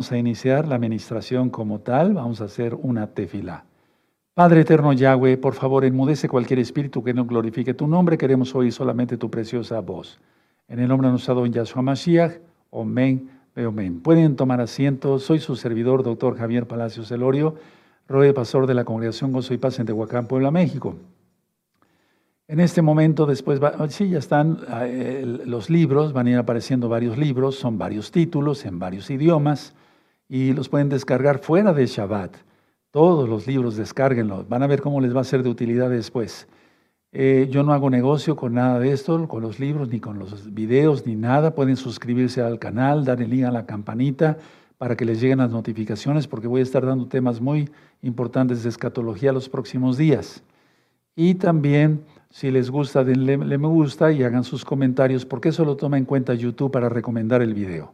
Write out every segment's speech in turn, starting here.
Vamos a iniciar la administración como tal, vamos a hacer una tefila. Padre eterno Yahweh, por favor, enmudece cualquier espíritu que no glorifique tu nombre, queremos oír solamente tu preciosa voz. En el nombre de nuestro don Yahshua Mashiach, amén, amén. Pueden tomar asiento, soy su servidor, doctor Javier Palacios Elorio, roe pastor de la Congregación Gozo y Paz en Tehuacán, Puebla, México. En este momento, después, sí, ya están eh, los libros, van a ir apareciendo varios libros, son varios títulos en varios idiomas y los pueden descargar fuera de Shabbat. Todos los libros, descárguenlos. Van a ver cómo les va a ser de utilidad después. Eh, yo no hago negocio con nada de esto, con los libros, ni con los videos, ni nada. Pueden suscribirse al canal, dar el link a la campanita para que les lleguen las notificaciones, porque voy a estar dando temas muy importantes de escatología los próximos días. Y también, si les gusta, denle me gusta y hagan sus comentarios, porque eso lo toma en cuenta YouTube para recomendar el video.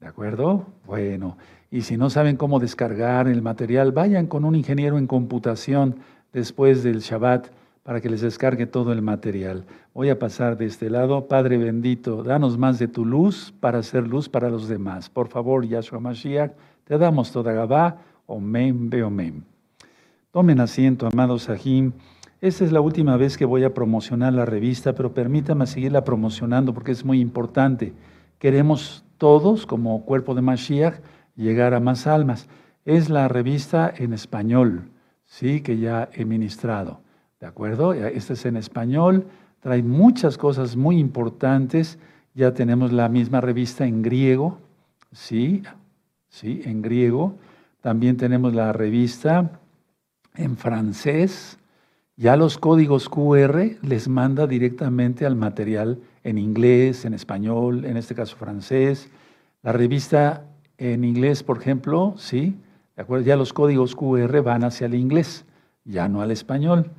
¿De acuerdo? Bueno, y si no saben cómo descargar el material, vayan con un ingeniero en computación después del Shabbat para que les descargue todo el material. Voy a pasar de este lado. Padre bendito, danos más de tu luz para hacer luz para los demás. Por favor, Yahshua Mashiach, te damos toda Gabá. Omen, omen. Tomen asiento, amados Sahim. Esta es la última vez que voy a promocionar la revista, pero permítame seguirla promocionando porque es muy importante. Queremos todos, como cuerpo de Mashiach, llegar a más almas. Es la revista en español, sí, que ya he ministrado. ¿De acuerdo? Esta es en español, trae muchas cosas muy importantes. Ya tenemos la misma revista en griego, sí, sí, en griego. También tenemos la revista en francés. Ya los códigos QR les manda directamente al material en inglés, en español, en este caso francés. La revista en inglés, por ejemplo, sí, ¿de acuerdo? Ya los códigos QR van hacia el inglés, ya no al español.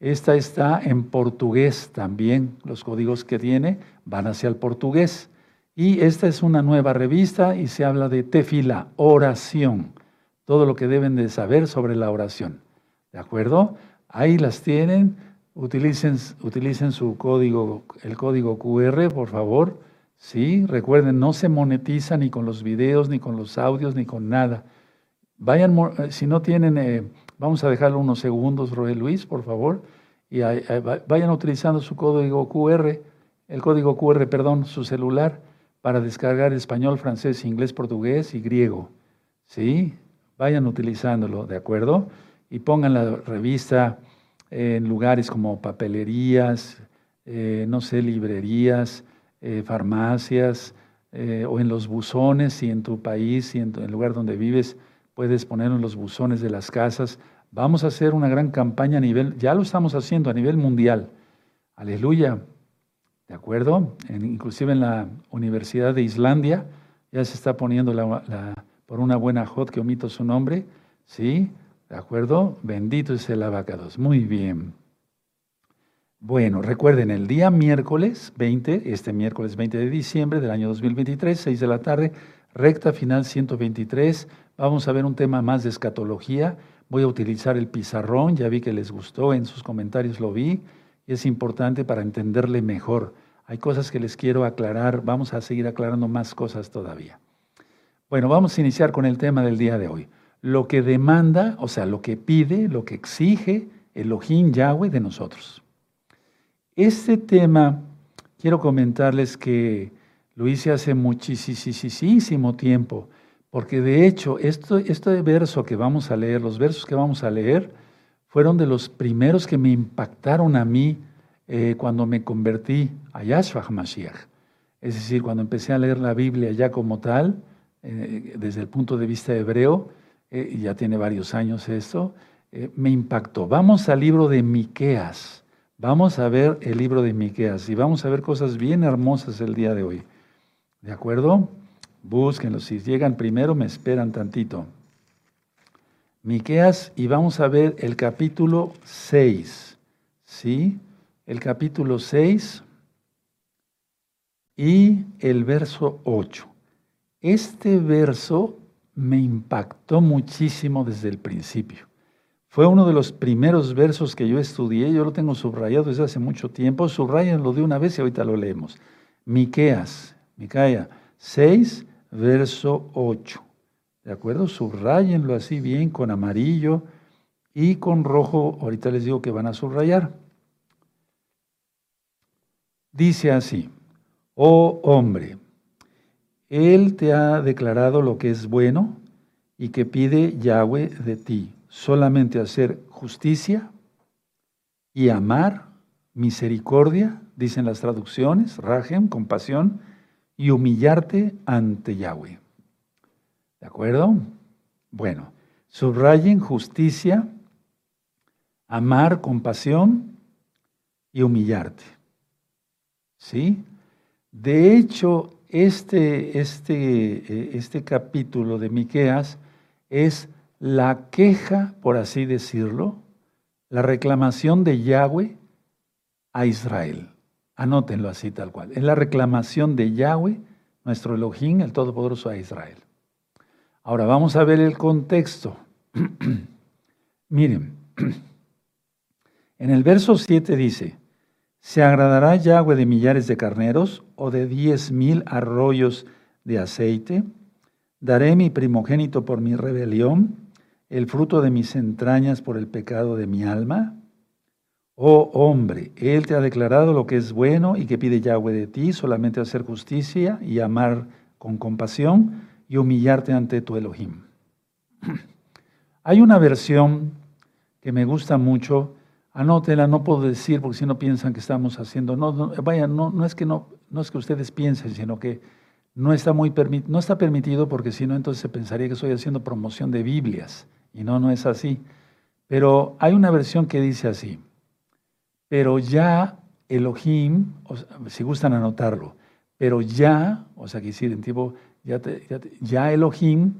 Esta está en portugués también, los códigos que tiene van hacia el portugués. Y esta es una nueva revista y se habla de tefila, oración, todo lo que deben de saber sobre la oración. ¿De acuerdo? Ahí las tienen, utilicen, utilicen su código, el código QR, por favor. Sí, recuerden, no se monetiza ni con los videos, ni con los audios, ni con nada. Vayan, eh, si no tienen, eh, vamos a dejarlo unos segundos, Roe Luis, por favor, y vayan utilizando su código QR, el código QR, perdón, su celular, para descargar español, francés, inglés, portugués y griego. ¿Sí? Vayan utilizándolo, ¿de acuerdo? Y pongan la revista en lugares como papelerías, eh, no sé, librerías, eh, farmacias eh, o en los buzones, y en tu país y en, el lugar donde vives puedes poner en los buzones de las casas. Vamos a hacer una gran campaña a nivel, ya lo estamos haciendo a nivel mundial. Aleluya. ¿De acuerdo? inclusive en la Universidad de Islandia ya se está poniendo la, por una buena hot que omito su nombre. ¿Sí? ¿De acuerdo? Bendito es el abacados. Muy bien. Bueno, recuerden, el día miércoles 20, este miércoles 20 de diciembre del año 2023, 6 de la tarde, recta final 123, vamos a ver un tema más de escatología. Voy a utilizar el pizarrón, ya vi que les gustó, en sus comentarios lo vi, y es importante para entenderle mejor. Hay cosas que les quiero aclarar, vamos a seguir aclarando más cosas todavía. Bueno, vamos a iniciar con el tema del día de hoy. Lo que demanda, o sea, lo que pide, lo que exige Elohim Yahweh de nosotros. Este tema, quiero comentarles que lo hice hace muchísimo tiempo, porque de hecho, esto, este verso que vamos a leer, los versos que vamos a leer, fueron de los primeros que me impactaron a mí eh, cuando me convertí a Yahshua HaMashiach. Es decir, cuando empecé a leer la Biblia ya como tal, eh, desde el punto de vista hebreo, eh, ya tiene varios años esto, me impactó. Vamos al libro de Miqueas. Vamos a ver el libro de Miqueas y vamos a ver cosas bien hermosas el día de hoy. ¿De acuerdo? Búsquenlo. Si llegan primero, me esperan tantito. Miqueas y vamos a ver el capítulo 6. ¿Sí? El capítulo 6 y el verso 8. Este verso me impactó muchísimo desde el principio. Fue uno de los primeros versos que yo estudié, yo lo tengo subrayado desde hace mucho tiempo, subrayenlo de una vez y ahorita lo leemos. Miqueas, Micaea 6, verso 8. ¿De acuerdo? Subrayenlo así bien con amarillo y con rojo. Ahorita les digo que van a subrayar. Dice así, oh hombre, Él te ha declarado lo que es bueno y que pide Yahweh de ti, solamente hacer justicia y amar, misericordia, dicen las traducciones, rajem, compasión, y humillarte ante Yahweh. ¿De acuerdo? Bueno, subrayen justicia, amar, compasión y humillarte. ¿Sí? De hecho, este, este, eh, este capítulo de Miqueas es la queja, por así decirlo, la reclamación de Yahweh a Israel. Anótenlo así tal cual. Es la reclamación de Yahweh, nuestro Elohim, el Todopoderoso a Israel. Ahora vamos a ver el contexto. Miren, en el verso 7 dice, ¿se agradará Yahweh de millares de carneros o de diez mil arroyos de aceite? Daré mi primogénito por mi rebelión el fruto de mis entrañas por el pecado de mi alma? Oh hombre, Él te ha declarado lo que es bueno y que pide Yahweh de ti, solamente hacer justicia y amar con compasión y humillarte ante tu Elohim. Hay una versión que me gusta mucho, anótela, no puedo decir porque si no piensan que estamos haciendo, no, vaya, no, es que no, es que ustedes piensen, sino que no está, muy no está permitido porque si no entonces se pensaría que estoy haciendo promoción de Biblias. Y no, no es así. Pero hay una versión que dice así, pero ya Elohim, si gustan anotarlo, pero ya, o sea, que decir en tipo, ya, ya Elohim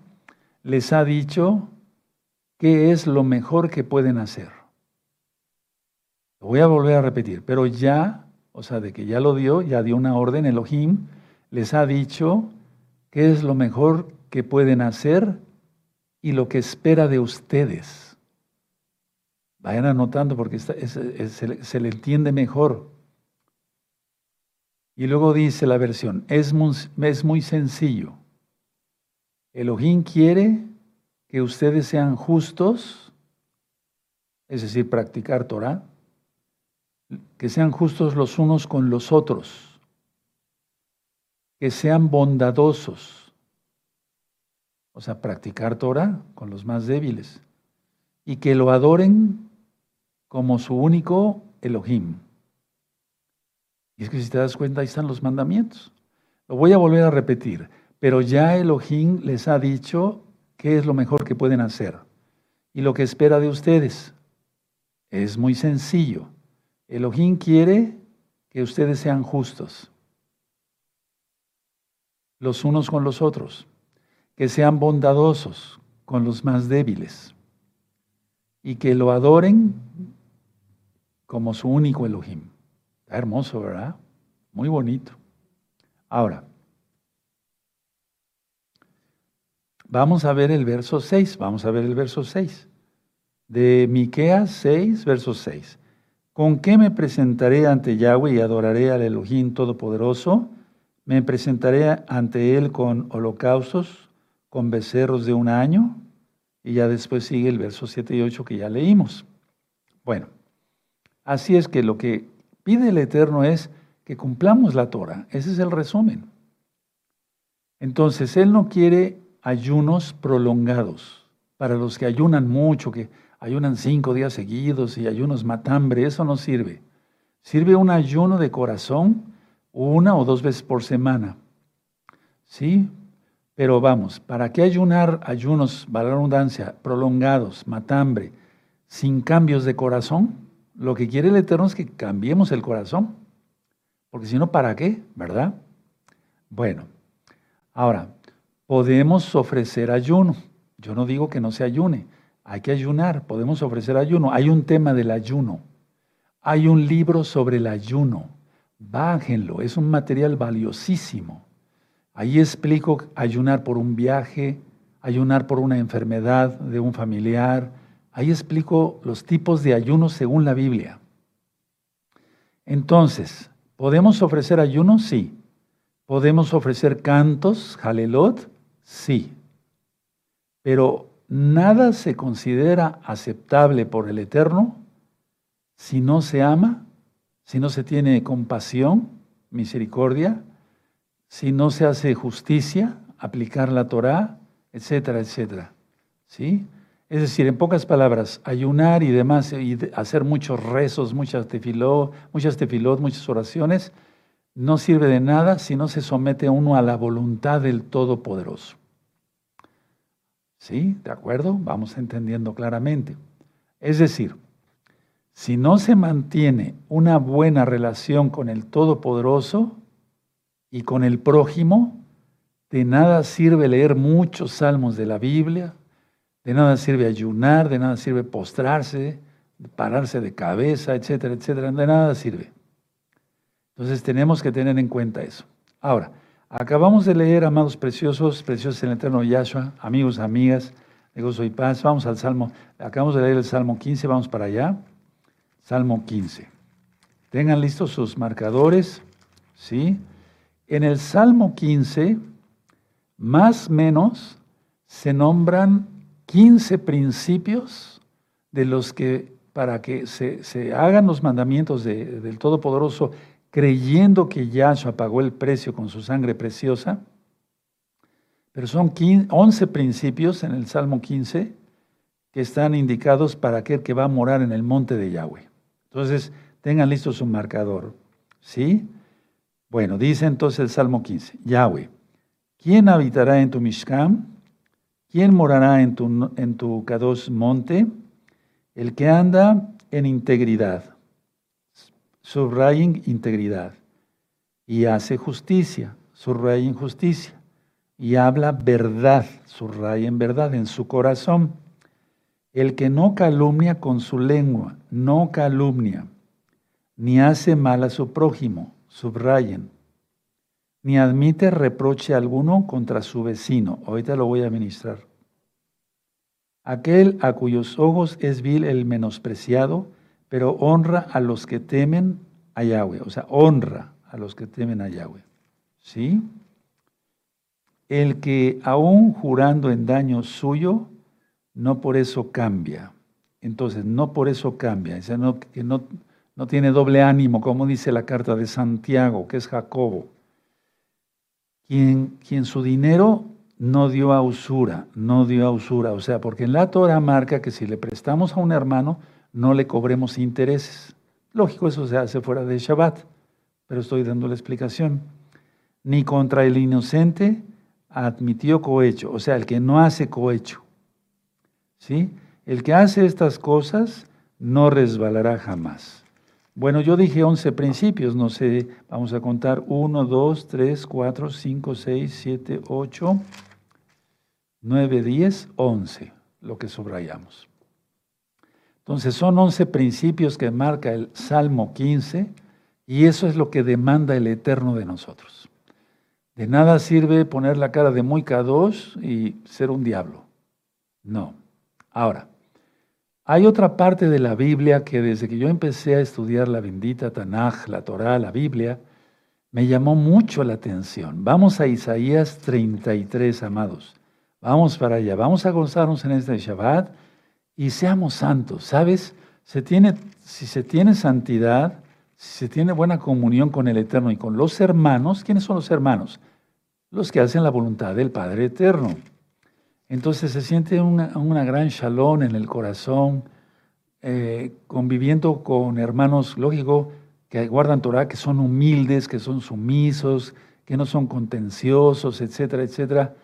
les ha dicho qué es lo mejor que pueden hacer. Lo voy a volver a repetir, pero ya, o sea, de que ya lo dio, ya dio una orden, Elohim les ha dicho qué es lo mejor que pueden hacer y lo que espera de ustedes. Vayan anotando porque se, le entiende mejor. Y luego dice la versión, es muy, es muy sencillo. Elohim quiere que ustedes sean justos, es decir, practicar Torah, que sean justos los unos con los otros, que sean bondadosos, o sea, practicar Torah con los más débiles, y que lo adoren como su único Elohim. Y es que si te das cuenta, ahí están los mandamientos. Lo voy a volver a repetir, pero ya Elohim les ha dicho qué es lo mejor que pueden hacer y lo que espera de ustedes. Es muy sencillo. Elohim quiere que ustedes sean justos los unos con los otros que sean bondadosos con los más débiles y que lo adoren como su único Elohim. Está hermoso, ¿verdad? Muy bonito. Ahora, vamos a ver el verso 6, vamos a ver el verso 6 de Miqueas 6, verso 6. ¿Con qué me presentaré ante Yahweh y adoraré al Elohim Todopoderoso? Me presentaré ante Él con holocaustos, con becerros de un año, y ya después sigue el verso 7 y 8 que ya leímos. Bueno, así es que lo que pide el Eterno es que cumplamos la Torah. Ese es el resumen. Entonces, Él no quiere ayunos prolongados. Para los que ayunan mucho, que ayunan cinco días seguidos y ayunos matambre, eso no sirve. Sirve un ayuno de corazón una o dos veces por semana. ¿Sí? Pero vamos, ¿para qué ayunar ayunos, valor redundancia, prolongados, matambre, sin cambios de corazón? Lo que quiere el Eterno es que cambiemos el corazón. Porque si no, ¿para qué? ¿Verdad? Bueno, ahora, podemos ofrecer ayuno. Yo no digo que no se ayune. Hay que ayunar, podemos ofrecer ayuno. Hay un tema del ayuno. Hay un libro sobre el ayuno. Bájenlo, es un material valiosísimo. Ahí explico ayunar por un viaje, ayunar por una enfermedad de un familiar. Ahí explico los tipos de ayunos según la Biblia. Entonces, ¿podemos ofrecer ayunos? Sí. ¿Podemos ofrecer cantos, jalelot? Sí. Pero nada se considera aceptable por el Eterno si no se ama, si no se tiene compasión, misericordia, si no se hace justicia, aplicar la Torah, etcétera, etcétera. ¿Sí? Es decir, en pocas palabras, ayunar y demás, y hacer muchos rezos, muchas tefilot, muchas tefilot, muchas oraciones, no sirve de nada si no se somete uno a la voluntad del Todopoderoso. ¿Sí? ¿De acuerdo? Vamos entendiendo claramente. Es decir, si no se mantiene una buena relación con el Todopoderoso y con el prójimo, de nada sirve leer muchos salmos de la Biblia, de nada sirve ayunar, de nada sirve postrarse, pararse de cabeza, etcétera, etcétera, de nada sirve. Entonces tenemos que tener en cuenta eso. Ahora, acabamos de leer, amados preciosos, preciosos en el eterno Yahshua, amigos, amigas, de gozo y paz. Vamos al Salmo, acabamos de leer el Salmo 15, vamos para allá. Salmo 15. Tengan listos sus marcadores, ¿sí? En el Salmo 15, más menos, se nombran 15 principios de los que, para que se, hagan los mandamientos del Todopoderoso, creyendo que Yahshua pagó el precio con su sangre preciosa. Pero son 11 principios en el Salmo 15 que están indicados para aquel que va a morar en el monte de Yahweh. Entonces, tengan listo su marcador. ¿Sí? Bueno, dice entonces el Salmo 15, Yahweh, ¿quién habitará en tu Mishkan? ¿Quién morará en tu, en tu Kadosh monte? El que anda en integridad. Subrayen integridad. Y hace justicia. Subrayen justicia. Y habla verdad. Subrayen verdad en su corazón. El que no calumnia con su lengua. No calumnia. Ni hace mal a su prójimo. Subrayen ni admite reproche alguno contra su vecino. Ahorita lo voy a ministrar. Aquel a cuyos ojos es vil el menospreciado, pero honra a los que temen a Yahweh. O sea, honra a los que temen a Yahweh. ¿Sí? El que aún jurando en daño suyo, no por eso cambia. Entonces, no por eso cambia. O no, que no, no tiene doble ánimo, como dice la carta de Santiago, que es Jacobo quien, quien su dinero no dio a usura, no dio a usura. O sea, porque en la Torah marca que si le prestamos a un hermano, no le cobremos intereses. Lógico, eso se hace fuera de Shabbat, pero estoy dando la explicación. Ni contra el inocente admitió cohecho, o sea, el que no hace cohecho. ¿Sí? El que hace estas cosas no resbalará jamás. Bueno, yo dije 11 principios, no sé, vamos a contar 1, 2, 3, 4, 5, 6, 7, 8, 9, 10, 11, lo que subrayamos. Entonces son 11 principios que marca el Salmo 15 y eso es lo que demanda el Eterno de nosotros. De nada sirve poner la cara de muy kadosh y ser un diablo. No. Ahora, hay otra parte de la Biblia que desde que yo empecé a estudiar la bendita Tanaj, la Torah, la Biblia, me llamó mucho la atención. Vamos a Isaías 33, amados. Vamos para allá. Vamos a gozarnos en este Shabbat y seamos santos. ¿Sabes? Si se tiene santidad, si se tiene buena comunión con el Eterno y con los hermanos, ¿quiénes son los hermanos? Los que hacen la voluntad del Padre Eterno. Entonces se siente una, gran shalom en el corazón, eh, conviviendo con hermanos, lógico, que guardan Torah, que son humildes, que son sumisos, que no son contenciosos, etcétera, etcétera.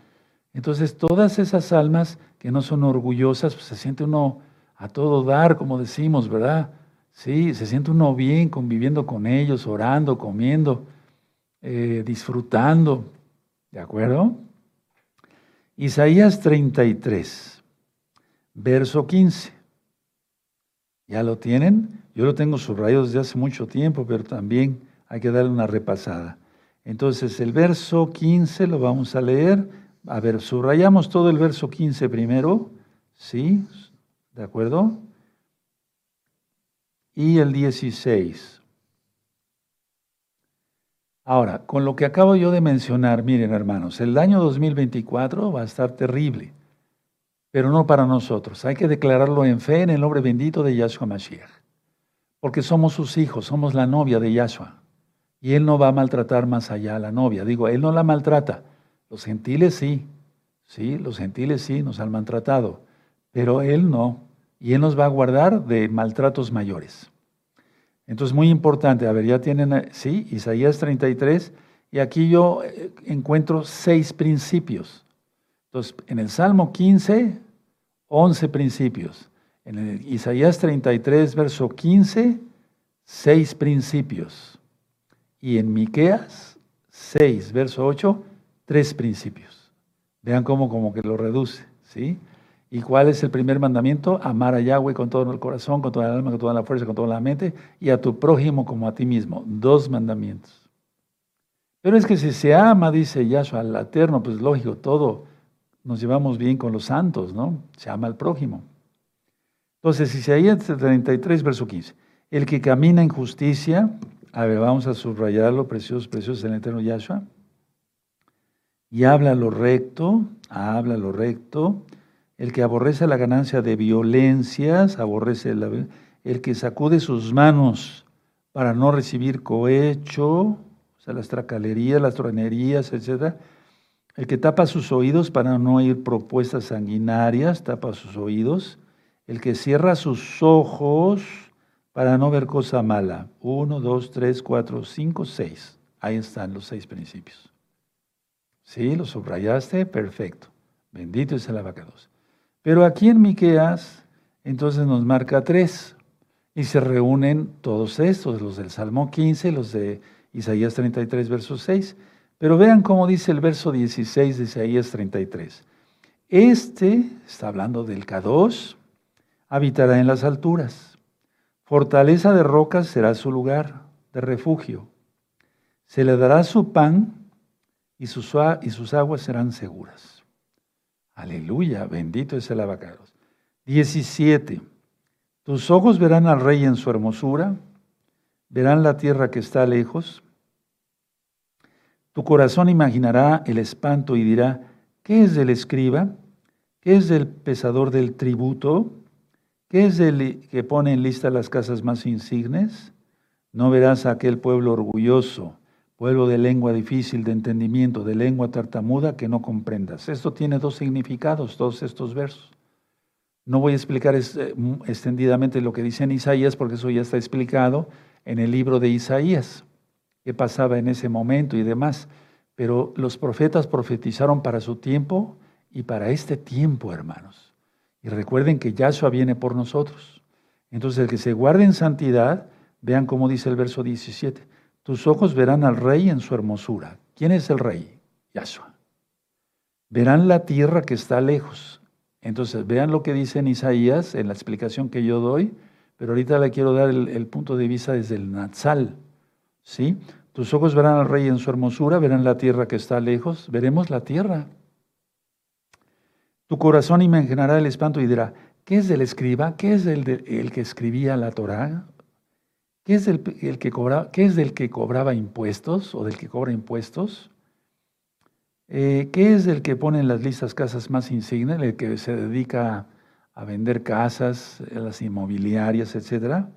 Entonces todas esas almas que no son orgullosas, pues se siente uno a todo dar, como decimos, ¿verdad? Sí, se siente uno bien conviviendo con ellos, orando, comiendo, eh, disfrutando, ¿de acuerdo? Isaías 33, verso 15. ¿Ya lo tienen? Yo lo tengo subrayado desde hace mucho tiempo, pero también hay que darle una repasada. Entonces, el verso 15 lo vamos a leer. A ver, subrayamos todo el verso 15 primero. ¿Sí? ¿De acuerdo? Y el 16. Ahora, con lo que acabo yo de mencionar, miren hermanos, el año 2024 va a estar terrible. pero no para nosotros. Hay que declararlo en fe en el nombre bendito de Yahshua Mashiach. Porque somos sus hijos, somos la novia de Yahshua. Y Él no va a maltratar más allá a la novia. Digo, Él no la maltrata. Los gentiles sí. Sí, los gentiles sí nos han maltratado. Pero Él no. Y Él nos va a guardar de maltratos mayores. Entonces, muy importante. A ver, ya tienen, sí, Isaías 33. Y aquí yo eh, encuentro seis principios. Entonces, en el Salmo 15, 11 principios. En el Isaías 33, verso 15, 6 principios. Y en Miqueas 6, verso 8, 3 principios. Vean cómo como que lo reduce, ¿sí? ¿Y cuál es el primer mandamiento? Amar a Yahweh con todo el corazón, con toda el alma, con toda la fuerza, con toda la mente, y a tu prójimo como a ti mismo. Dos mandamientos. Pero es que si se ama, dice Yahshua, al Eterno, pues lógico, todo nos llevamos bien con los santos, ¿no? Se ama al prójimo. Entonces, Isaías 33, verso 15. El que camina en justicia, a ver, vamos a subrayarlo, precioso, precioso en el eterno Yahshua. Y habla lo recto, habla lo recto. El que aborrece la ganancia de violencias, aborrece la, el que sacude sus manos para no recibir cohecho, o sea, las tracalerías, las tronerías, etcétera el que tapa sus oídos para no oír propuestas sanguinarias, tapa sus oídos. El que cierra sus ojos para no ver cosa mala. Uno, dos, tres, cuatro, cinco, seis. Ahí están los seis principios. ¿Sí? ¿Lo subrayaste? Perfecto. Bendito es el abacados. Pero aquí en Miqueas, entonces nos marca tres. Y se reúnen todos estos, los del Salmo 15, los de Isaías 33, verso 6. Pero vean cómo dice el verso 16 de Isaías 33. Este, está hablando del K2, habitará en las alturas. Fortaleza de rocas será su lugar de refugio. Se le dará su pan y sus, y sus aguas serán seguras. Aleluya, bendito es el abacados. 17. Tus ojos verán al rey en su hermosura, verán la tierra que está lejos, tu corazón imaginará el espanto y dirá, ¿qué es del escriba? ¿Qué es del pesador del tributo? ¿Qué es del que pone en lista las casas más insignes? No verás a aquel pueblo orgulloso, pueblo de lengua difícil de entendimiento, de lengua tartamuda que no comprendas. Esto tiene dos significados, todos estos versos. No voy a explicar eh, extendidamente lo que dice en Isaías, porque eso ya está explicado en el libro de Isaías qué pasaba en ese momento y demás. Pero los profetas profetizaron para su tiempo y para este tiempo, hermanos. Y recuerden que Yahshua viene por nosotros. Entonces, el que se guarde en santidad, vean cómo dice el verso 17, tus ojos verán al rey en su hermosura. ¿Quién es el rey? Yahshua. Verán la tierra que está lejos. Entonces, vean lo que dice en Isaías, en la explicación que yo doy, pero ahorita le quiero dar el, punto de vista desde el Natsal. ¿Sí? Tus ojos verán al rey en su hermosura, verán la tierra que está lejos, veremos la tierra. Tu corazón imaginará el espanto y dirá, ¿qué es del escriba? ¿Qué es el, el que escribía la Torá? ¿Qué es, el, que cobra, ¿Qué es del que cobraba impuestos o del que cobra impuestos? Eh, ¿Qué es del que pone en las listas casas más insignes, el que se dedica a vender casas, las inmobiliarias, etcétera?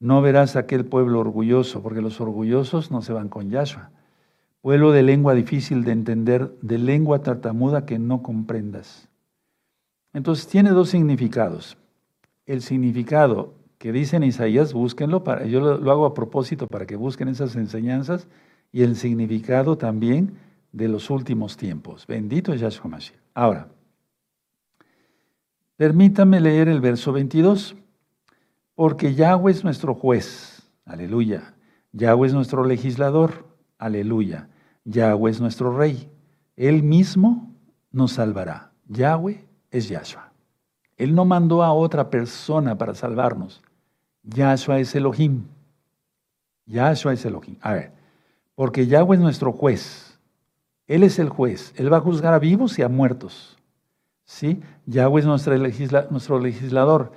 No verás aquel pueblo orgulloso, porque los orgullosos no se van con Yahshua. Pueblo de lengua difícil de entender, de lengua tartamuda que no comprendas. Entonces tiene dos significados. El significado que dice en Isaías, búsquenlo, para, yo lo, hago a propósito para que busquen esas enseñanzas, y el significado también de los últimos tiempos. Bendito es Yahshua Mashiach. Ahora, permítame leer el verso 22. Porque Yahweh es nuestro juez, aleluya. Yahweh es nuestro legislador, aleluya. Yahweh es nuestro rey. Él mismo nos salvará. Yahweh es Yahshua. Él no mandó a otra persona para salvarnos. Yahshua es Elohim. Yahshua es Elohim. A ver, porque Yahweh es nuestro juez. Él es el juez. Él va a juzgar a vivos y a muertos. ¿Sí? Yahweh es nuestro, nuestro legislador.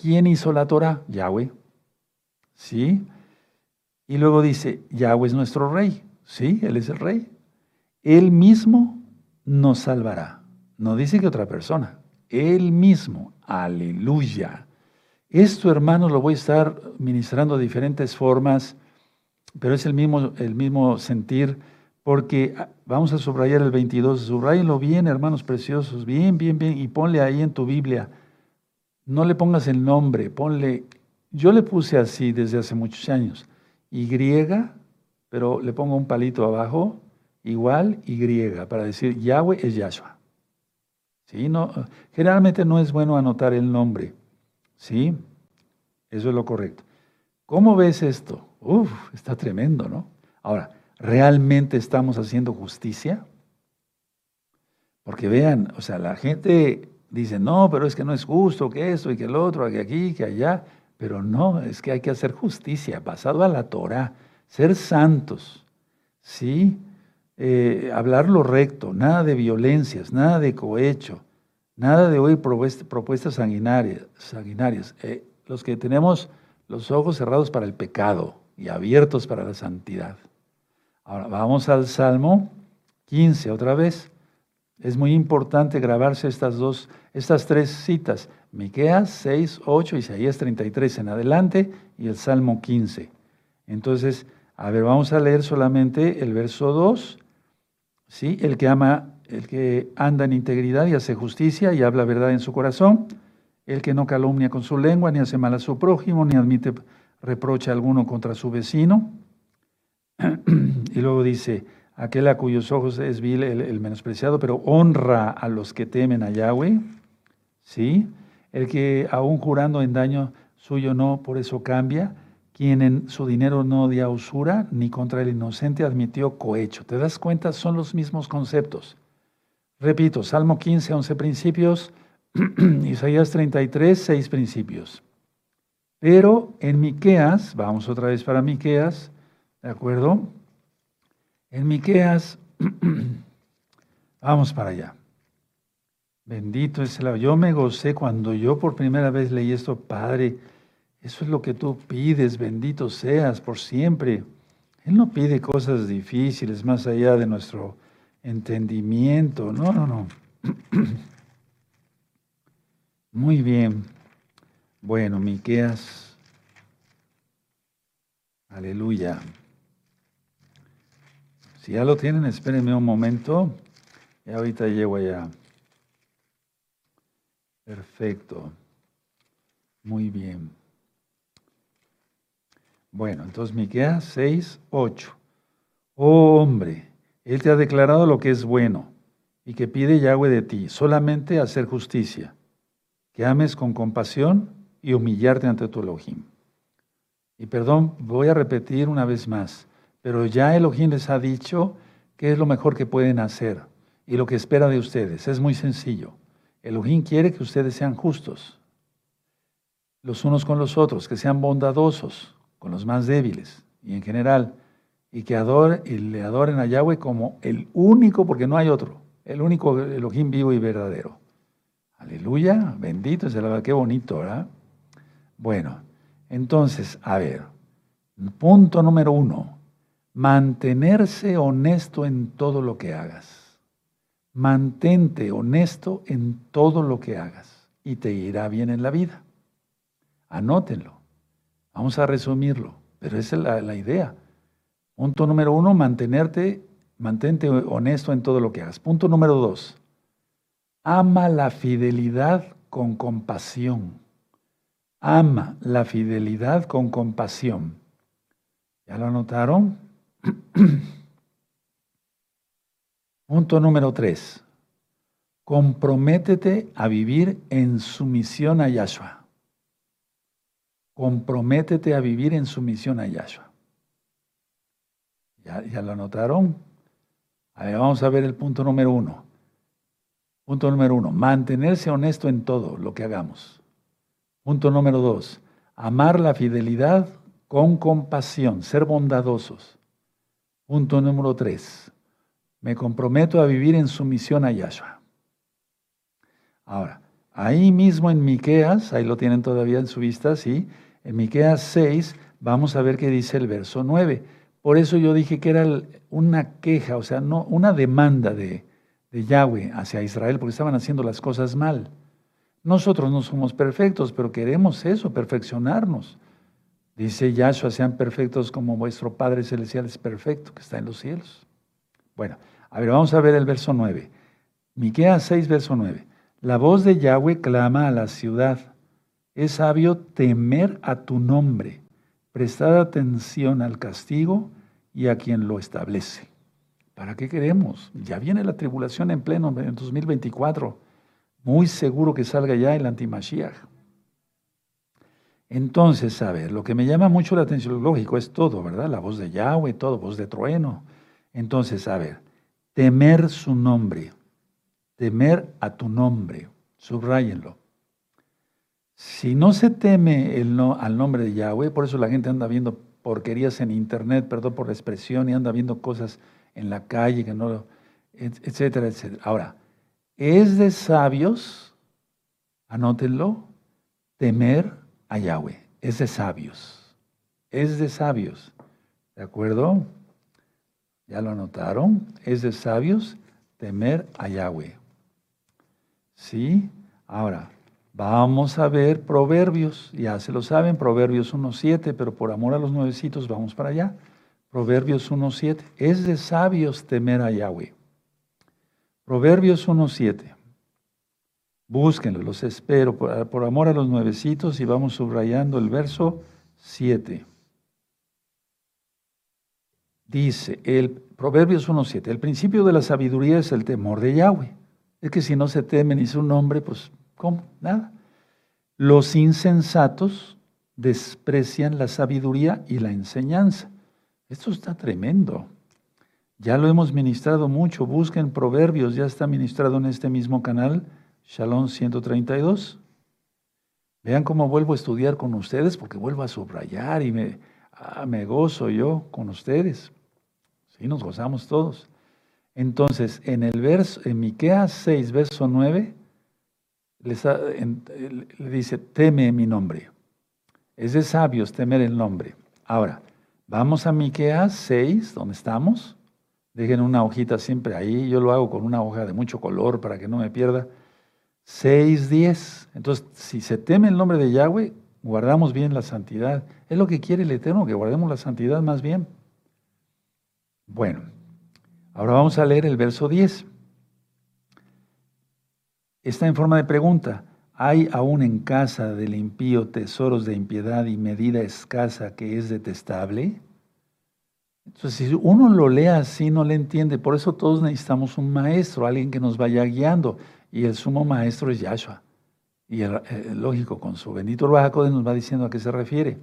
¿Quién hizo la Torah? Yahweh. ¿Sí? Y luego dice, Yahweh es nuestro rey. Sí, Él es el rey. Él mismo nos salvará. No dice que otra persona. Él mismo. Aleluya. Esto, hermanos, lo voy a estar ministrando de diferentes formas, pero es el mismo, el mismo sentir, porque ah, vamos a subrayar el 22. Subrayenlo bien, hermanos preciosos, bien, bien, bien, y ponle ahí en tu Biblia. No le pongas el nombre, ponle. Yo le puse así desde hace muchos años. Y, pero le pongo un palito abajo, igual Y, para decir Yahweh es Yahshua. ¿Sí? No, generalmente no es bueno anotar el nombre. ¿Sí? Eso es lo correcto. ¿Cómo ves esto? Uf, está tremendo, ¿no? Ahora, ¿realmente estamos haciendo justicia? Porque vean, o sea, la gente dice, no, pero es que no es justo que esto y que el otro, que aquí, que allá. Pero no, es que hay que hacer justicia, basado a la Torah, ser santos, ¿sí? Eh, hablar lo recto, nada de violencias, nada de cohecho, nada de oír propuestas sanguinarias. sanguinarias. Eh, los que tenemos los ojos cerrados para el pecado y abiertos para la santidad. Ahora vamos al Salmo 15 otra vez. Es muy importante grabarse estas dos, estas tres citas, Miqueas 6, 8, Isaías 33 en adelante y el Salmo 15. Entonces, a ver, vamos a leer solamente el verso 2. ¿sí? El que ama, el que anda en integridad y hace justicia y habla verdad en su corazón, el que no calumnia con su lengua, ni hace mal a su prójimo, ni admite reproche alguno contra su vecino. y luego dice, aquel a cuyos ojos es vil el, menospreciado, pero honra a los que temen a Yahweh. ¿Sí? El que aún jurando en daño suyo no, por eso cambia quien en su dinero no dio usura, ni contra el inocente admitió cohecho. ¿Te das cuenta? Son los mismos conceptos. Repito, Salmo 15, 11 principios, Isaías 33, 6 principios. Pero en Miqueas, vamos otra vez para Miqueas, ¿de acuerdo? En Miqueas, vamos para allá. Bendito es el Yo me gocé cuando yo por primera vez leí esto, Padre, eso es lo que tú pides, bendito seas por siempre. Él no pide cosas difíciles más allá de nuestro entendimiento. No, no, no. Muy bien. Bueno, Miqueas. Aleluya. Si ya lo tienen, espérenme un momento. Y ahorita llego allá. Perfecto. Muy bien. Bueno, entonces Miqueas 6, 8. Oh hombre, Él te ha declarado lo que es bueno y que pide Yahweh de ti, solamente hacer justicia, que ames con compasión y humillarte ante tu Elohim. Y perdón, voy a repetir una vez más, pero ya Elohim les ha dicho qué es lo mejor que pueden hacer y lo que espera de ustedes. Es muy sencillo. Elohim quiere que ustedes sean justos, los unos con los otros, que sean bondadosos, con los más débiles y en general, y que adore, y le adoren a Yahweh como el único, porque no hay otro, el único Elohim vivo y verdadero. Aleluya, bendito el qué bonito, ¿verdad? Bueno, entonces, a ver, punto número uno, mantenerse honesto en todo lo que hagas. Mantente honesto en todo lo que hagas y te irá bien en la vida. Anótenlo. Vamos a resumirlo, pero esa es la, idea. Punto número uno, mantenerte, mantente honesto en todo lo que hagas. Punto número dos, ama la fidelidad con compasión. Ama la fidelidad con compasión. ¿Ya lo anotaron? Punto número tres. Comprométete a vivir en sumisión a Yahshua comprométete a vivir en sumisión a Yahshua. ¿Ya, ¿Ya, lo notaron? A vamos a ver el punto número uno. Punto número uno, mantenerse honesto en todo lo que hagamos. Punto número dos, amar la fidelidad con compasión, ser bondadosos. Punto número tres, me comprometo a vivir en sumisión a Yahshua. Ahora, ahí mismo en Miqueas, ahí lo tienen todavía en su vista, sí, en Miqueas 6 vamos a ver qué dice el verso 9. Por eso yo dije que era una queja, o sea, no una demanda de, de Yahweh hacia Israel, porque estaban haciendo las cosas mal. Nosotros no somos perfectos, pero queremos eso, perfeccionarnos. Dice Yahshua, sean perfectos como vuestro Padre Celestial es perfecto, que está en los cielos. Bueno, a ver, vamos a ver el verso 9. Miqueas 6, verso 9. La voz de Yahweh clama a la ciudad. Es sabio temer a tu nombre, prestar atención al castigo y a quien lo establece. ¿Para qué queremos? Ya viene la tribulación en pleno en 2024. Muy seguro que salga ya el antimashiach. Entonces, a ver, lo que me llama mucho la atención, lógico, es todo, ¿verdad? La voz de Yahweh, todo, voz de trueno. Entonces, a ver, temer su nombre, temer a tu nombre, subrayenlo. Si no se teme el no, al nombre de Yahweh, por eso la gente anda viendo porquerías en internet, perdón por la expresión, y anda viendo cosas en la calle que no, etcétera, etcétera. Ahora, es de sabios, anótenlo, temer a Yahweh. Es de sabios. Es de sabios. ¿De acuerdo? ¿Ya lo anotaron? Es de sabios temer a Yahweh. ¿Sí? Ahora, vamos a ver Proverbios. Ya se lo saben, Proverbios 1.7, pero por amor a los nuevecitos vamos para allá. Proverbios 1.7. Es de sabios temer a Yahweh. Proverbios 1.7. Búsquenlo, los espero por, amor a los nuevecitos y vamos subrayando el verso 7. Dice el Proverbios 1.7, el principio de la sabiduría es el temor de Yahweh. Es que si no se teme ni su nombre, pues ¿cómo? Nada. Los insensatos desprecian la sabiduría y la enseñanza. Esto está tremendo. Ya lo hemos ministrado mucho. Busquen Proverbios, ya está ministrado en este mismo canal Shalom 132. Vean cómo vuelvo a estudiar con ustedes, porque vuelvo a subrayar y me, ah, me gozo yo con ustedes. Sí, nos gozamos todos. Entonces, en el verso, en Miqueas 6, verso 9, le dice, teme mi nombre. Es de sabios temer el nombre. Ahora, vamos a Miqueas 6, donde estamos. Dejen una hojita siempre ahí. Yo lo hago con una hoja de mucho color para que no me pierda. 6.10. Entonces, si se teme el nombre de Yahweh, guardamos bien la santidad. Es lo que quiere el Eterno, que guardemos la santidad más bien. Bueno, ahora vamos a leer el verso 10. Está en forma de pregunta. ¿Hay aún en casa del impío tesoros de impiedad y medida escasa que es detestable? Entonces, si uno lo lee así, no le entiende. Por eso todos necesitamos un maestro, alguien que nos vaya guiando. Y el sumo maestro es Yahshua. Y el, lógico, con su bendito Ruajacode nos va diciendo a qué se refiere.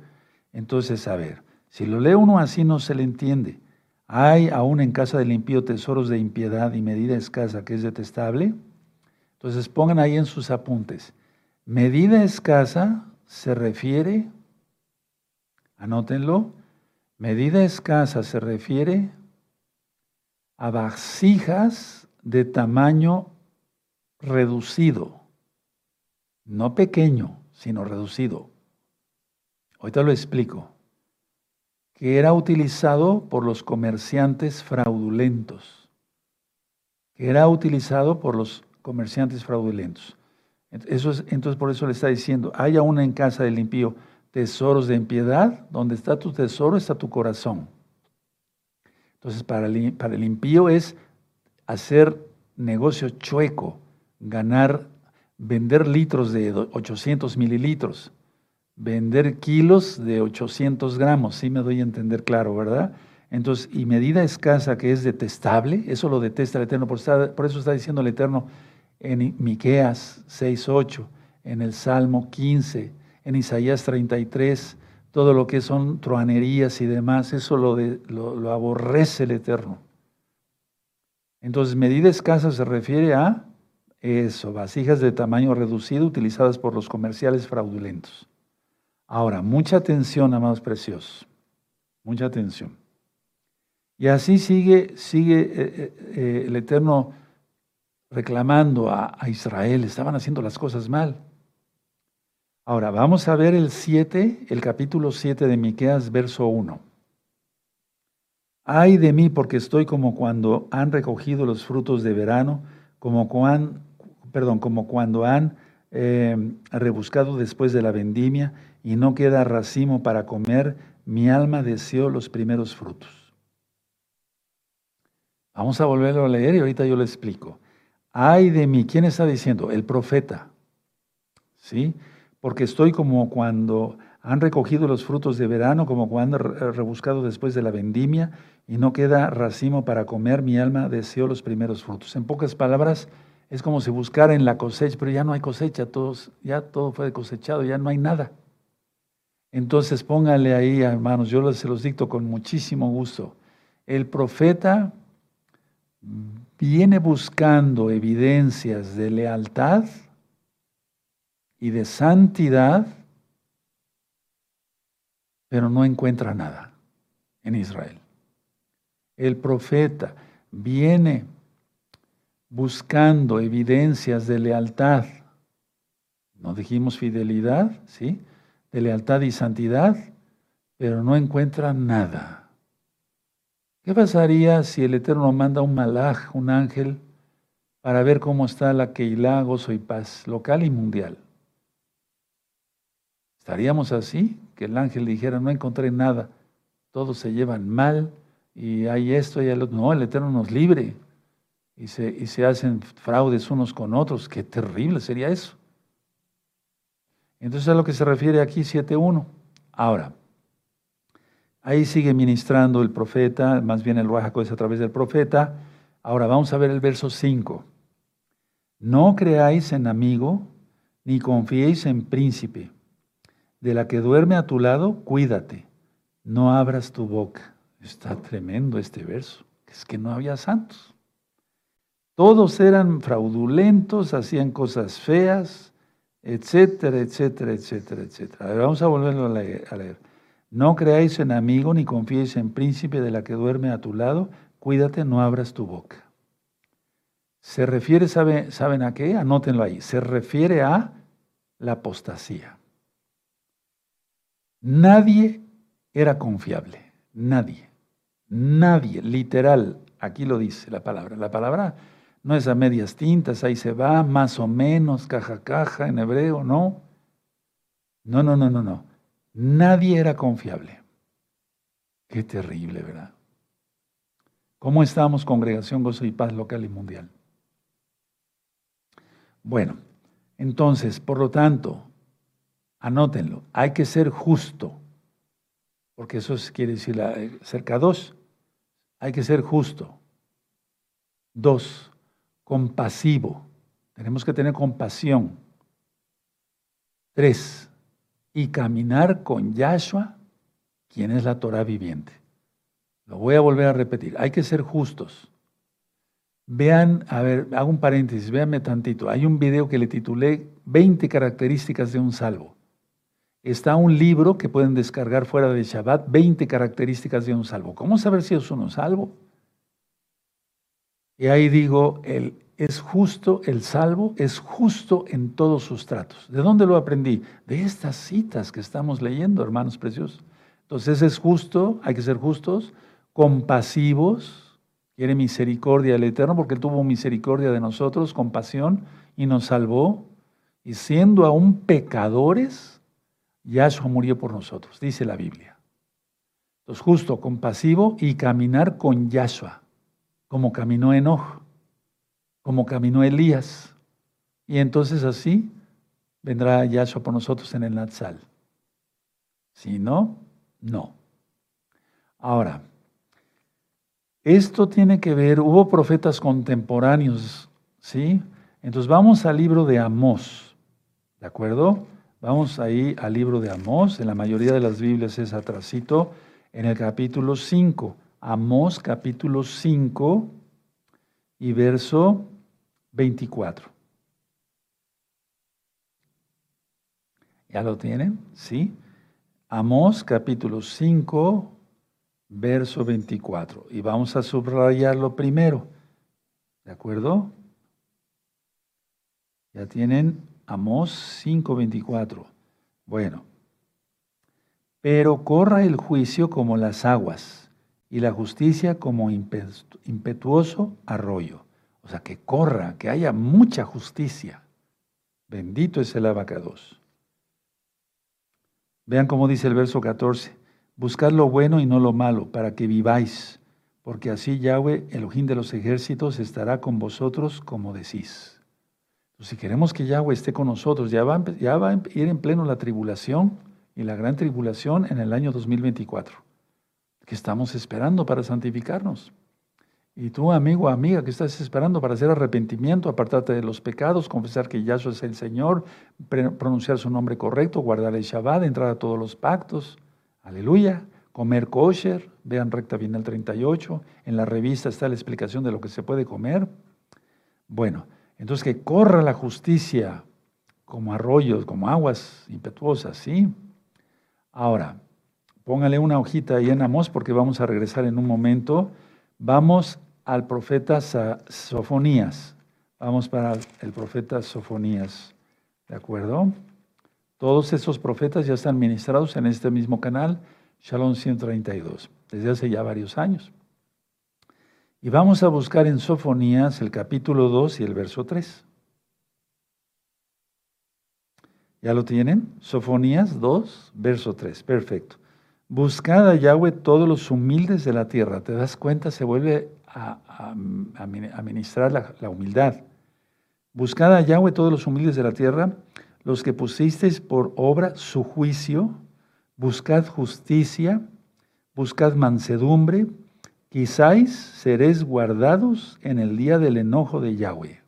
Entonces, a ver, si lo lee uno así no se le entiende. Hay aún en casa del impío tesoros de impiedad y medida escasa que es detestable. Entonces pongan ahí en sus apuntes. Medida escasa se refiere, anótenlo, medida escasa se refiere a vasijas de tamaño reducido, no pequeño, sino reducido. Ahorita lo explico. Que era utilizado por los comerciantes fraudulentos. Que era utilizado por los comerciantes fraudulentos. Eso es, entonces por eso le está diciendo, hay aún en casa del impío tesoros de impiedad, donde está tu tesoro está tu corazón. Entonces para el, para el impío es hacer negocio chueco, ganar, vender litros de 800 mililitros, vender kilos de 800 gramos, sí me doy a entender claro, ¿verdad? Entonces, y medida escasa que es detestable, eso lo detesta el Eterno, por, por eso está diciendo el Eterno en Miqueas 6.8, en el Salmo 15, en Isaías 33, todo lo que son truanerías y demás, eso lo, lo, aborrece el Eterno. Entonces, medida escasa se refiere a eso, vasijas de tamaño reducido utilizadas por los comerciales fraudulentos. Ahora, mucha atención, amados preciosos. Mucha atención. Y así sigue, sigue eh, eh, eh, el Eterno reclamando a, Israel. Estaban haciendo las cosas mal. Ahora, vamos a ver el 7, el capítulo 7 de Miqueas, verso 1. Ay de mí, porque estoy como cuando han recogido los frutos de verano, como cuando perdón, como cuando han eh, rebuscado después de la vendimia y no queda racimo para comer, mi alma deseó los primeros frutos. Vamos a volverlo a leer y ahorita yo le explico. Ay de mí, ¿quién está diciendo? El profeta. ¿Sí? Porque estoy como cuando han recogido los frutos de verano, como cuando han rebuscado después de la vendimia, y no queda racimo para comer, mi alma deseó los primeros frutos. En pocas palabras, es como si buscara en la cosecha, pero ya no hay cosecha, todos, ya todo fue cosechado, ya no hay nada. Entonces póngale ahí, hermanos, yo se los dicto con muchísimo gusto. El profeta viene buscando evidencias de lealtad y de santidad, pero no encuentra nada en Israel. El profeta viene buscando evidencias de lealtad. No dijimos fidelidad, ¿sí? De lealtad y santidad, pero no encuentra nada. ¿Qué pasaría si el Eterno manda un malaj, un ángel, para ver cómo está la Keilah, gozo y paz, local y mundial? ¿Estaríamos así? Que el ángel dijera, no encontré nada, todos se llevan mal, y hay esto y hay lo otro. No, el Eterno nos libre. Y se, y se hacen fraudes unos con otros. Qué terrible sería eso. Entonces a lo que se refiere aquí 7.1. Ahora, ahí sigue ministrando el profeta, más bien el Oaxaco es a través del profeta. Ahora vamos a ver el verso 5. No creáis en amigo, ni confiéis en príncipe. De la que duerme a tu lado, cuídate. No abras tu boca. Está tremendo este verso. Es que no había santos. Todos eran fraudulentos, hacían cosas feas, etcétera, etcétera, etcétera, etcétera. vamos a volverlo a leer, No creáis en amigo ni confiéis en príncipe de la que duerme a tu lado. Cuídate, no abras tu boca. Se refiere, ¿saben a qué? Anótenlo ahí. Se refiere a la apostasía. Nadie era confiable. Nadie. Nadie, literal, aquí lo dice la palabra. La palabra no es a medias tintas, ahí se va, más o menos, caja caja en hebreo, no. No, no, no, no, no. Nadie era confiable. Qué terrible, ¿verdad? ¿Cómo estamos, congregación Gozo y Paz local y mundial? Bueno, entonces, por lo tanto, anótenlo, hay que ser justo, porque eso quiere decir cerca dos. Hay que ser justo. Dos, compasivo. Tenemos que tener compasión. Tres, y caminar con Yahshua, quien es la Torah viviente. Lo voy a volver a repetir. Hay que ser justos. Vean, a ver, hago un paréntesis, véanme tantito. Hay un video que le titulé 20 características de un salvo. Está un libro que pueden descargar fuera de Shabbat, 20 características de un salvo. ¿Cómo saber si es uno salvo? Y ahí digo, el, es justo, el salvo es justo en todos sus tratos. ¿De dónde lo aprendí? De estas citas que estamos leyendo, hermanos preciosos. Entonces es justo, hay que ser justos, compasivos, quiere misericordia el Eterno porque Él tuvo misericordia de nosotros, compasión, y nos salvó. Y siendo aún pecadores, Yahshua murió por nosotros, dice la Biblia. Entonces, justo, compasivo y caminar con Yahshua, como caminó Enoch, como caminó Elías. Y entonces así vendrá Yahshua por nosotros en el Natsal. Si no, no. Ahora, esto tiene que ver, hubo profetas contemporáneos, ¿sí? Entonces vamos al libro de Amós, ¿de acuerdo? Vamos ahí al libro de Amós, en la mayoría de las Biblias es atrasito, en el capítulo 5. Amós capítulo 5 y verso 24. ¿Ya lo tienen? ¿Sí? Amós capítulo 5, verso 24. Y vamos a subrayarlo primero. ¿De acuerdo? ¿Ya tienen Amós 5:24. Bueno, pero corra el juicio como las aguas y la justicia como impetuoso arroyo. O sea, que corra, que haya mucha justicia. Bendito es el abacados. Vean cómo dice el verso 14. Buscad lo bueno y no lo malo, para que viváis, porque así Yahweh, el ojín de los ejércitos, estará con vosotros como decís. si queremos que Yahweh esté con nosotros, ya va, ya va a ir en pleno la tribulación y la gran tribulación en el año 2024, que estamos esperando para santificarnos. Y tú, amigo, amiga, que estás esperando para hacer arrepentimiento, apartarte de los pecados, confesar que Yahshua es el Señor, pronunciar su nombre correcto, guardar el Shabbat, entrar a todos los pactos. Aleluya. Comer kosher, vean recta final 38. En la revista está la explicación de lo que se puede comer. Bueno, entonces que corra la justicia como arroyos, como aguas impetuosas, ¿sí? Ahora, póngale una hojita ahí en Amos porque vamos a regresar en un momento. Vamos al profeta Sofonías. Vamos para el profeta Sofonías. ¿De acuerdo? Todos esos profetas ya están ministrados en este mismo canal, Shalom 132, desde hace ya varios años. Y vamos a buscar en Sofonías el capítulo 2 y el verso 3. ¿Ya lo tienen? Sofonías 2, verso 3. Perfecto. Buscad a Yahweh todos los humildes de la tierra. ¿Te das cuenta? Se vuelve a, administrar la, la, humildad. Buscad a Yahweh todos los humildes de la tierra, los que pusisteis por obra su juicio. Buscad justicia, buscad mansedumbre. Quizás seréis guardados en el día del enojo de Yahweh.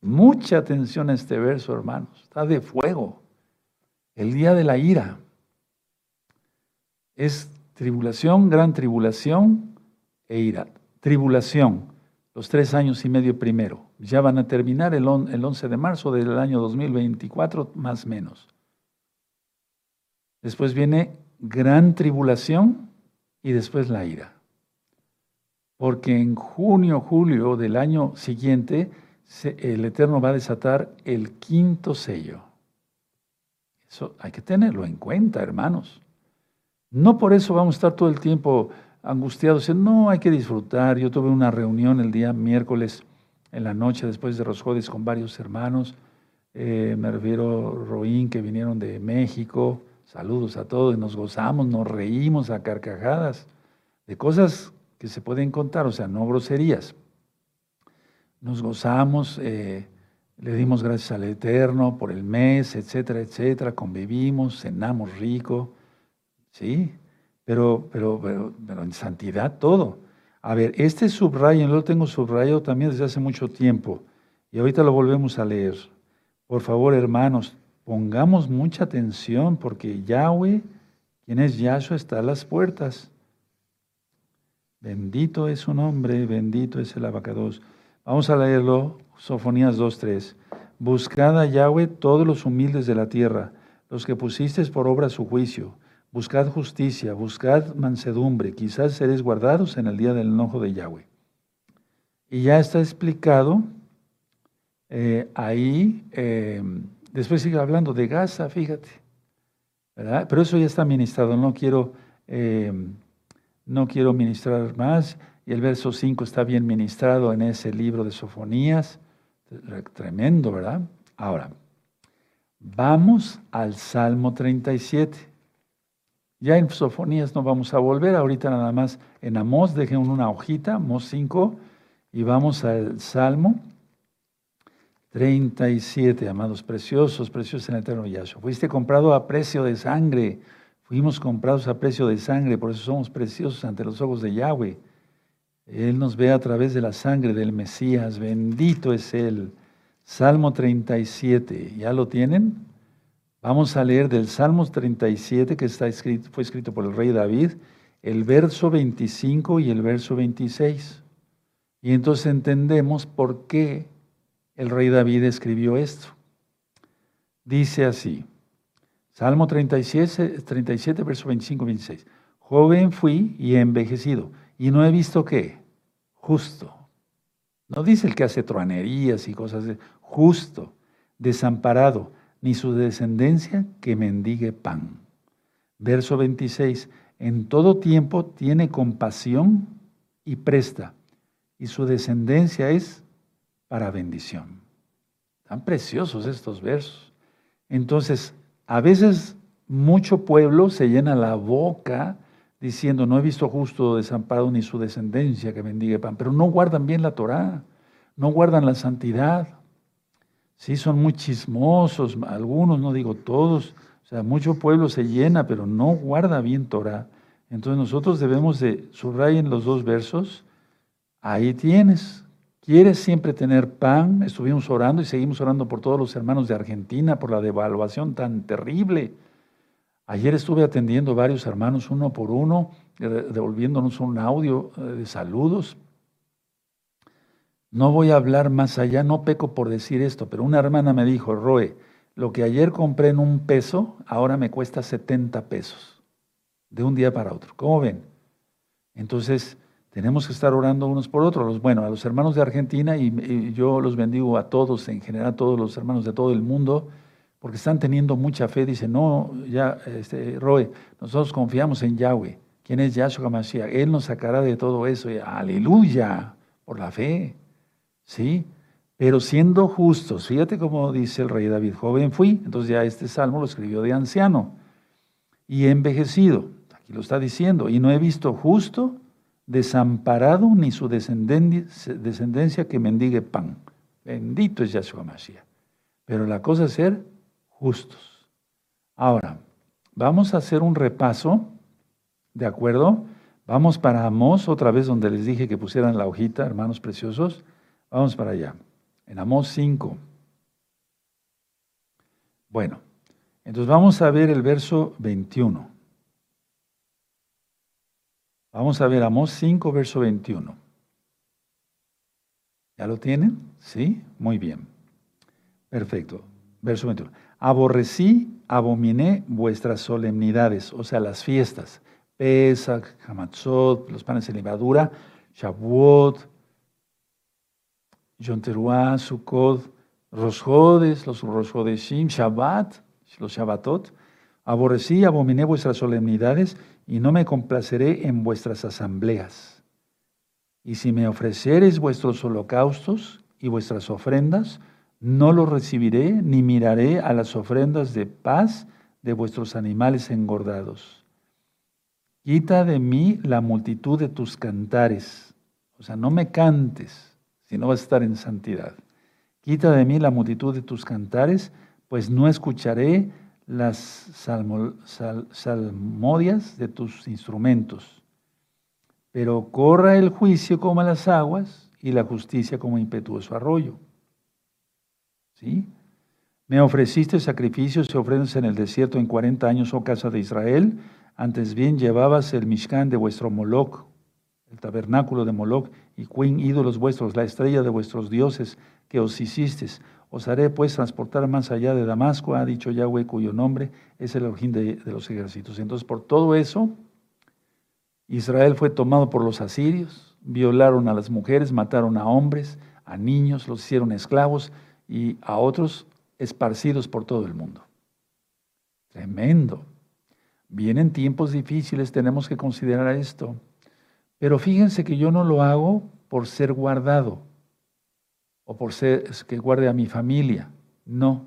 Mucha atención a este verso, hermanos. Está de fuego. El día de la ira. Es tribulación, gran tribulación e ira. Tribulación, los tres años y medio primero. Ya van a terminar el, 11 de marzo del año 2024, más menos. Después viene gran tribulación y después la ira. Porque en junio, julio del año siguiente, el Eterno va a desatar el quinto sello. Eso hay que tenerlo en cuenta, hermanos. No por eso vamos a estar todo el tiempo angustiados. No, hay que disfrutar. Yo tuve una reunión el día miércoles en la noche después de Rosjodes con varios hermanos. Eh, me refiero Roín, que vinieron de México. Saludos a todos. Nos gozamos, nos reímos a carcajadas de cosas que se pueden contar, o sea, no groserías. Nos gozamos, eh, le dimos gracias al Eterno por el mes, etcétera, etcétera. Convivimos, cenamos rico. Sí, pero, pero, pero, en santidad todo. A ver, este subrayo, yo lo tengo subrayado también desde hace mucho tiempo y ahorita lo volvemos a leer. Por favor, hermanos, pongamos mucha atención porque Yahweh, quien es Yahshua, está a las puertas. Bendito es su nombre, bendito es el abacados. Vamos a leerlo, Sofonías 2.3. Buscad a Yahweh todos los humildes de la tierra, los que pusisteis por obra su juicio Buscad justicia, buscad mansedumbre, quizás seréis guardados en el día del enojo de Yahweh. Y ya está explicado eh, ahí, eh, después sigue hablando de Gaza, fíjate. Pero eso ya está ministrado, no quiero, eh, no quiero ministrar más. Y el verso 5 está bien ministrado en ese libro de Sofonías, tremendo, ¿verdad? Ahora, vamos al Salmo 37. Ya en Sofonías no vamos a volver, ahorita nada más en Amós, dejen una hojita, Amós 5, y vamos al Salmo 37, amados preciosos, preciosos en el eterno Yahshua. Fuiste comprado a precio de sangre, fuimos comprados a precio de sangre, por eso somos preciosos ante los ojos de Yahweh. Él nos ve a través de la sangre del Mesías, bendito es Él. Salmo 37, ¿ya lo tienen? Vamos a leer del Salmos 37, que está escrito, fue escrito por el rey David, el verso 25 y el verso 26. Y entonces entendemos por qué el rey David escribió esto. Dice así, Salmo 37, 37 verso 25 y 26. Joven fui y envejecido, y no he visto qué, justo. No dice el que hace truanerías y cosas justo, desamparado ni su descendencia que mendigue pan. Verso 26, en todo tiempo tiene compasión y presta, y su descendencia es para bendición. Están preciosos estos versos. Entonces, a veces mucho pueblo se llena la boca diciendo, no he visto justo desamparado ni su descendencia que bendiga pan, pero no guardan bien la Torá, no guardan la santidad. Sí, son muy chismosos, algunos, no digo todos, o sea, mucho pueblo se llena, pero no guarda bien Torah. Entonces nosotros debemos de, subrayen los dos versos, ahí tienes. ¿Quieres siempre tener pan? Estuvimos orando y seguimos orando por todos los hermanos de Argentina, por la devaluación tan terrible. Ayer estuve atendiendo varios hermanos uno por uno, devolviéndonos un audio eh, de saludos. No voy a hablar más allá, no peco por decir esto, pero una hermana me dijo, Roe, lo que ayer compré en un peso, ahora me cuesta 70 pesos, de un día para otro. ¿Cómo ven? Entonces, tenemos que estar orando unos por otros. Bueno, a los hermanos de Argentina, y, yo los bendigo a todos, en general a todos los hermanos de todo el mundo, porque están teniendo mucha fe. Dicen, no, ya, este, Roe, nosotros confiamos en Yahweh. ¿Quién es Yahshua Mashiach? Él nos sacará de todo eso. aleluya, por la fe. ¿Sí? Pero siendo justos, fíjate cómo dice el rey David, joven fui, entonces ya este salmo lo escribió de anciano, y envejecido, aquí lo está diciendo, y no he visto justo, desamparado, ni su descendencia que mendigue pan. Bendito es Yahshua Mashiach. Pero la cosa es ser justos. Ahora, vamos a hacer un repaso, ¿de acuerdo? Vamos para Amós, otra vez donde les dije que pusieran la hojita, hermanos preciosos. Vamos para allá. En Amós 5. Bueno, entonces vamos a ver el verso 21. Vamos a ver Amós 5, verso 21. ¿Ya lo tienen? ¿Sí? Muy bien. Perfecto. Verso 21. Aborrecí, abominé vuestras solemnidades, o sea, las fiestas. Pesach, Hamatzot, los panes de levadura, Shavuot, Yom Teruah, Sukkot, Rosjodes, los Rosjodeshim, Shabbat, los Shabbatot. Aborrecí, abominé vuestras solemnidades y no me complaceré en vuestras asambleas. Y si me ofreceres vuestros holocaustos y vuestras ofrendas, no los recibiré ni miraré a las ofrendas de paz de vuestros animales engordados. Quita de mí la multitud de tus cantares. O sea, no me cantes si no vas a estar en santidad. Quita de mí la multitud de tus cantares, pues no escucharé las salmodias de tus instrumentos. Pero corra el juicio como las aguas y la justicia como impetuoso arroyo. ¿Sí? Me ofreciste sacrificios y ofrendas en el desierto en cuarenta años, oh casa de Israel. Antes bien llevabas el Mishkan de vuestro Moloch, el tabernáculo de Moloch, y Queen, ídolos vuestros, la estrella de vuestros dioses que os hicisteis. Os haré pues transportar más allá de Damasco, ha dicho Yahweh, cuyo nombre es el origen de, de los ejércitos. Entonces, por todo eso, Israel fue tomado por los asirios, violaron a las mujeres, mataron a hombres, a niños, los hicieron esclavos y a otros esparcidos por todo el mundo. Tremendo. Vienen tiempos difíciles, tenemos que considerar esto. Pero fíjense que yo no lo hago por ser guardado o por ser que guarde a mi familia, no,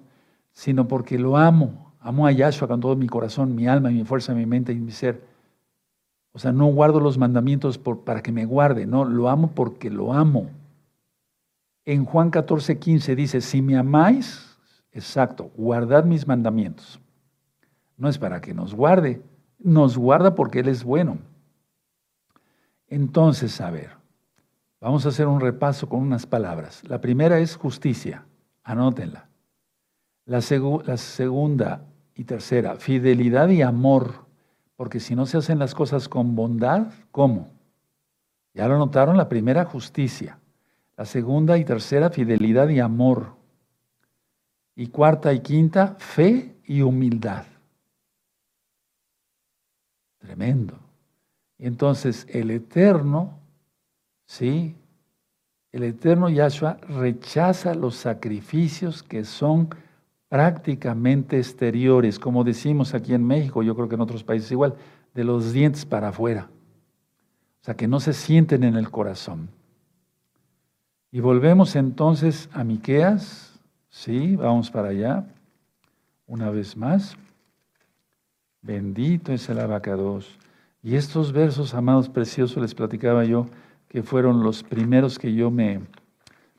sino porque lo amo. Amo a Yahshua con todo mi corazón, mi alma, mi fuerza, mi mente y mi ser. O sea, no guardo los mandamientos para que me guarde, no, lo amo porque lo amo. En Juan 14, 15 dice, si me amáis, exacto, guardad mis mandamientos. No es para que nos guarde, nos guarda porque Él es bueno. Entonces, a ver, vamos a hacer un repaso con unas palabras. La primera es justicia, anótenla. La, la segunda y tercera, fidelidad y amor, porque si no se hacen las cosas con bondad, ¿cómo? Ya lo notaron, la primera justicia, la segunda y tercera fidelidad y amor, y cuarta y quinta fe y humildad. Tremendo. Entonces, el Eterno, ¿sí? El Eterno Yahshua rechaza los sacrificios que son prácticamente exteriores, como decimos aquí en México, yo creo que en otros países igual, de los dientes para afuera. O sea, que no se sienten en el corazón. Y volvemos entonces a Miqueas Sí, vamos para allá. Una vez más. Bendito es el abacados. Y estos versos, amados preciosos, les platicaba yo, que fueron los primeros que yo me,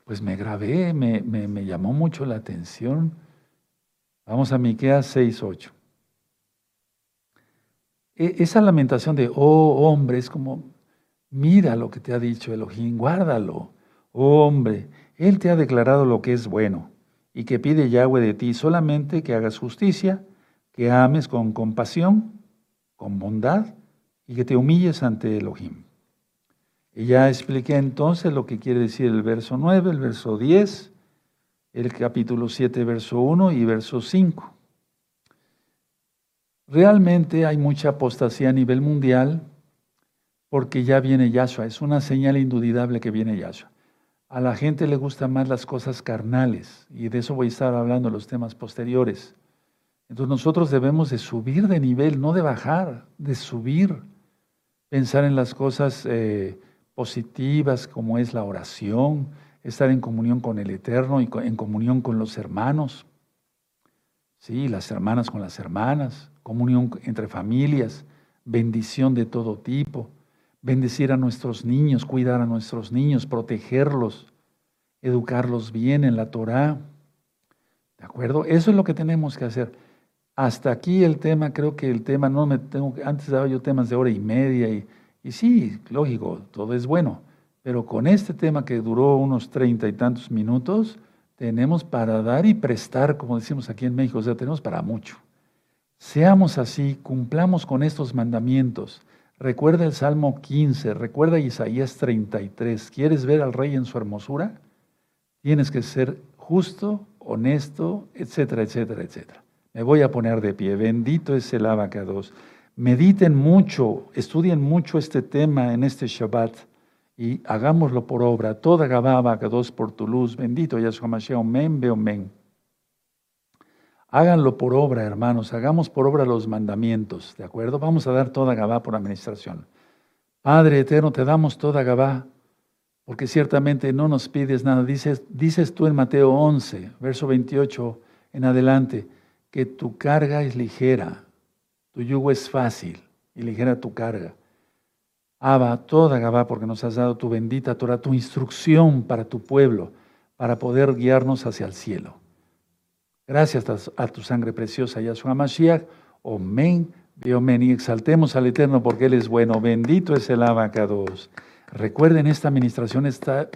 pues me grabé, me, me, llamó mucho la atención. Vamos a Miqueas 6, 8. E, esa lamentación de, oh hombre, es como, mira lo que te ha dicho Elohim, guárdalo. Oh hombre, Él te ha declarado lo que es bueno y que pide Yahweh de ti solamente que hagas justicia, que ames con compasión, con bondad y que te humilles ante Elohim. Y ya expliqué entonces lo que quiere decir el verso 9, el verso 10, el capítulo 7, verso 1 y verso 5. Realmente hay mucha apostasía a nivel mundial porque ya viene Yahshua. Es una señal indudable que viene Yahshua. A la gente le gustan más las cosas carnales y de eso voy a estar hablando en los temas posteriores. Entonces nosotros debemos de subir de nivel, no de bajar, de subir. Pensar en las cosas eh, positivas como es la oración, estar en comunión con el Eterno y en comunión con los hermanos. Sí, las hermanas con las hermanas, comunión entre familias, bendición de todo tipo, bendecir a nuestros niños, cuidar a nuestros niños, protegerlos, educarlos bien en la Torah. ¿De acuerdo? Eso es lo que tenemos que hacer. Hasta aquí el tema, creo que el tema, no me tengo, antes daba yo temas de hora y media y y sí, lógico, todo es bueno, pero con este tema que duró unos treinta y tantos minutos, tenemos para dar y prestar, como decimos aquí en México, o sea, tenemos para mucho. Seamos así, cumplamos con estos mandamientos. Recuerda el Salmo 15, recuerda Isaías 33. ¿Quieres ver al rey en su hermosura? Tienes que ser justo, honesto, etcétera, etcétera, etcétera. Me voy a poner de pie. Bendito es el abacados. Mediten mucho, estudien mucho este tema en este Shabbat y hagámoslo por obra. Toda Gababa, dos por tu luz. Bendito Yahshua Mashiach. Omen, omen. Háganlo por obra, hermanos. Hagamos por obra los mandamientos. ¿De acuerdo? Vamos a dar toda Gabá por administración. Padre eterno, te damos toda Gabá, porque ciertamente no nos pides nada. Dices, dices tú en Mateo 11, verso 28 en adelante, que tu carga es ligera tu yugo es fácil y ligera tu carga. Abba, toda Gabá, porque nos has dado tu bendita Torah, tu instrucción para tu pueblo, para poder guiarnos hacia el cielo. Gracias a tu sangre preciosa, Yahshua Mashiach. Omen, Omen. Y exaltemos al Eterno porque Él es bueno. Bendito es el abacados. Recuerden, esta administración está